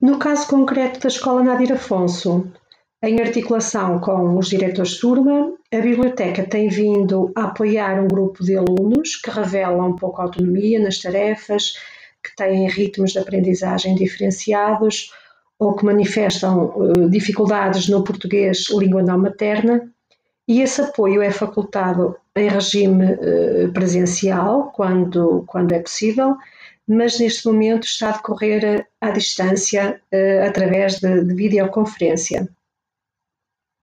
No caso concreto da Escola Nadir Afonso, em articulação com os diretores de turma, a biblioteca tem vindo a apoiar um grupo de alunos que revelam pouca autonomia nas tarefas, que têm ritmos de aprendizagem diferenciados ou que manifestam uh, dificuldades no português língua não materna, e esse apoio é facultado em regime uh, presencial, quando, quando é possível, mas neste momento está a decorrer à distância uh, através de, de videoconferência.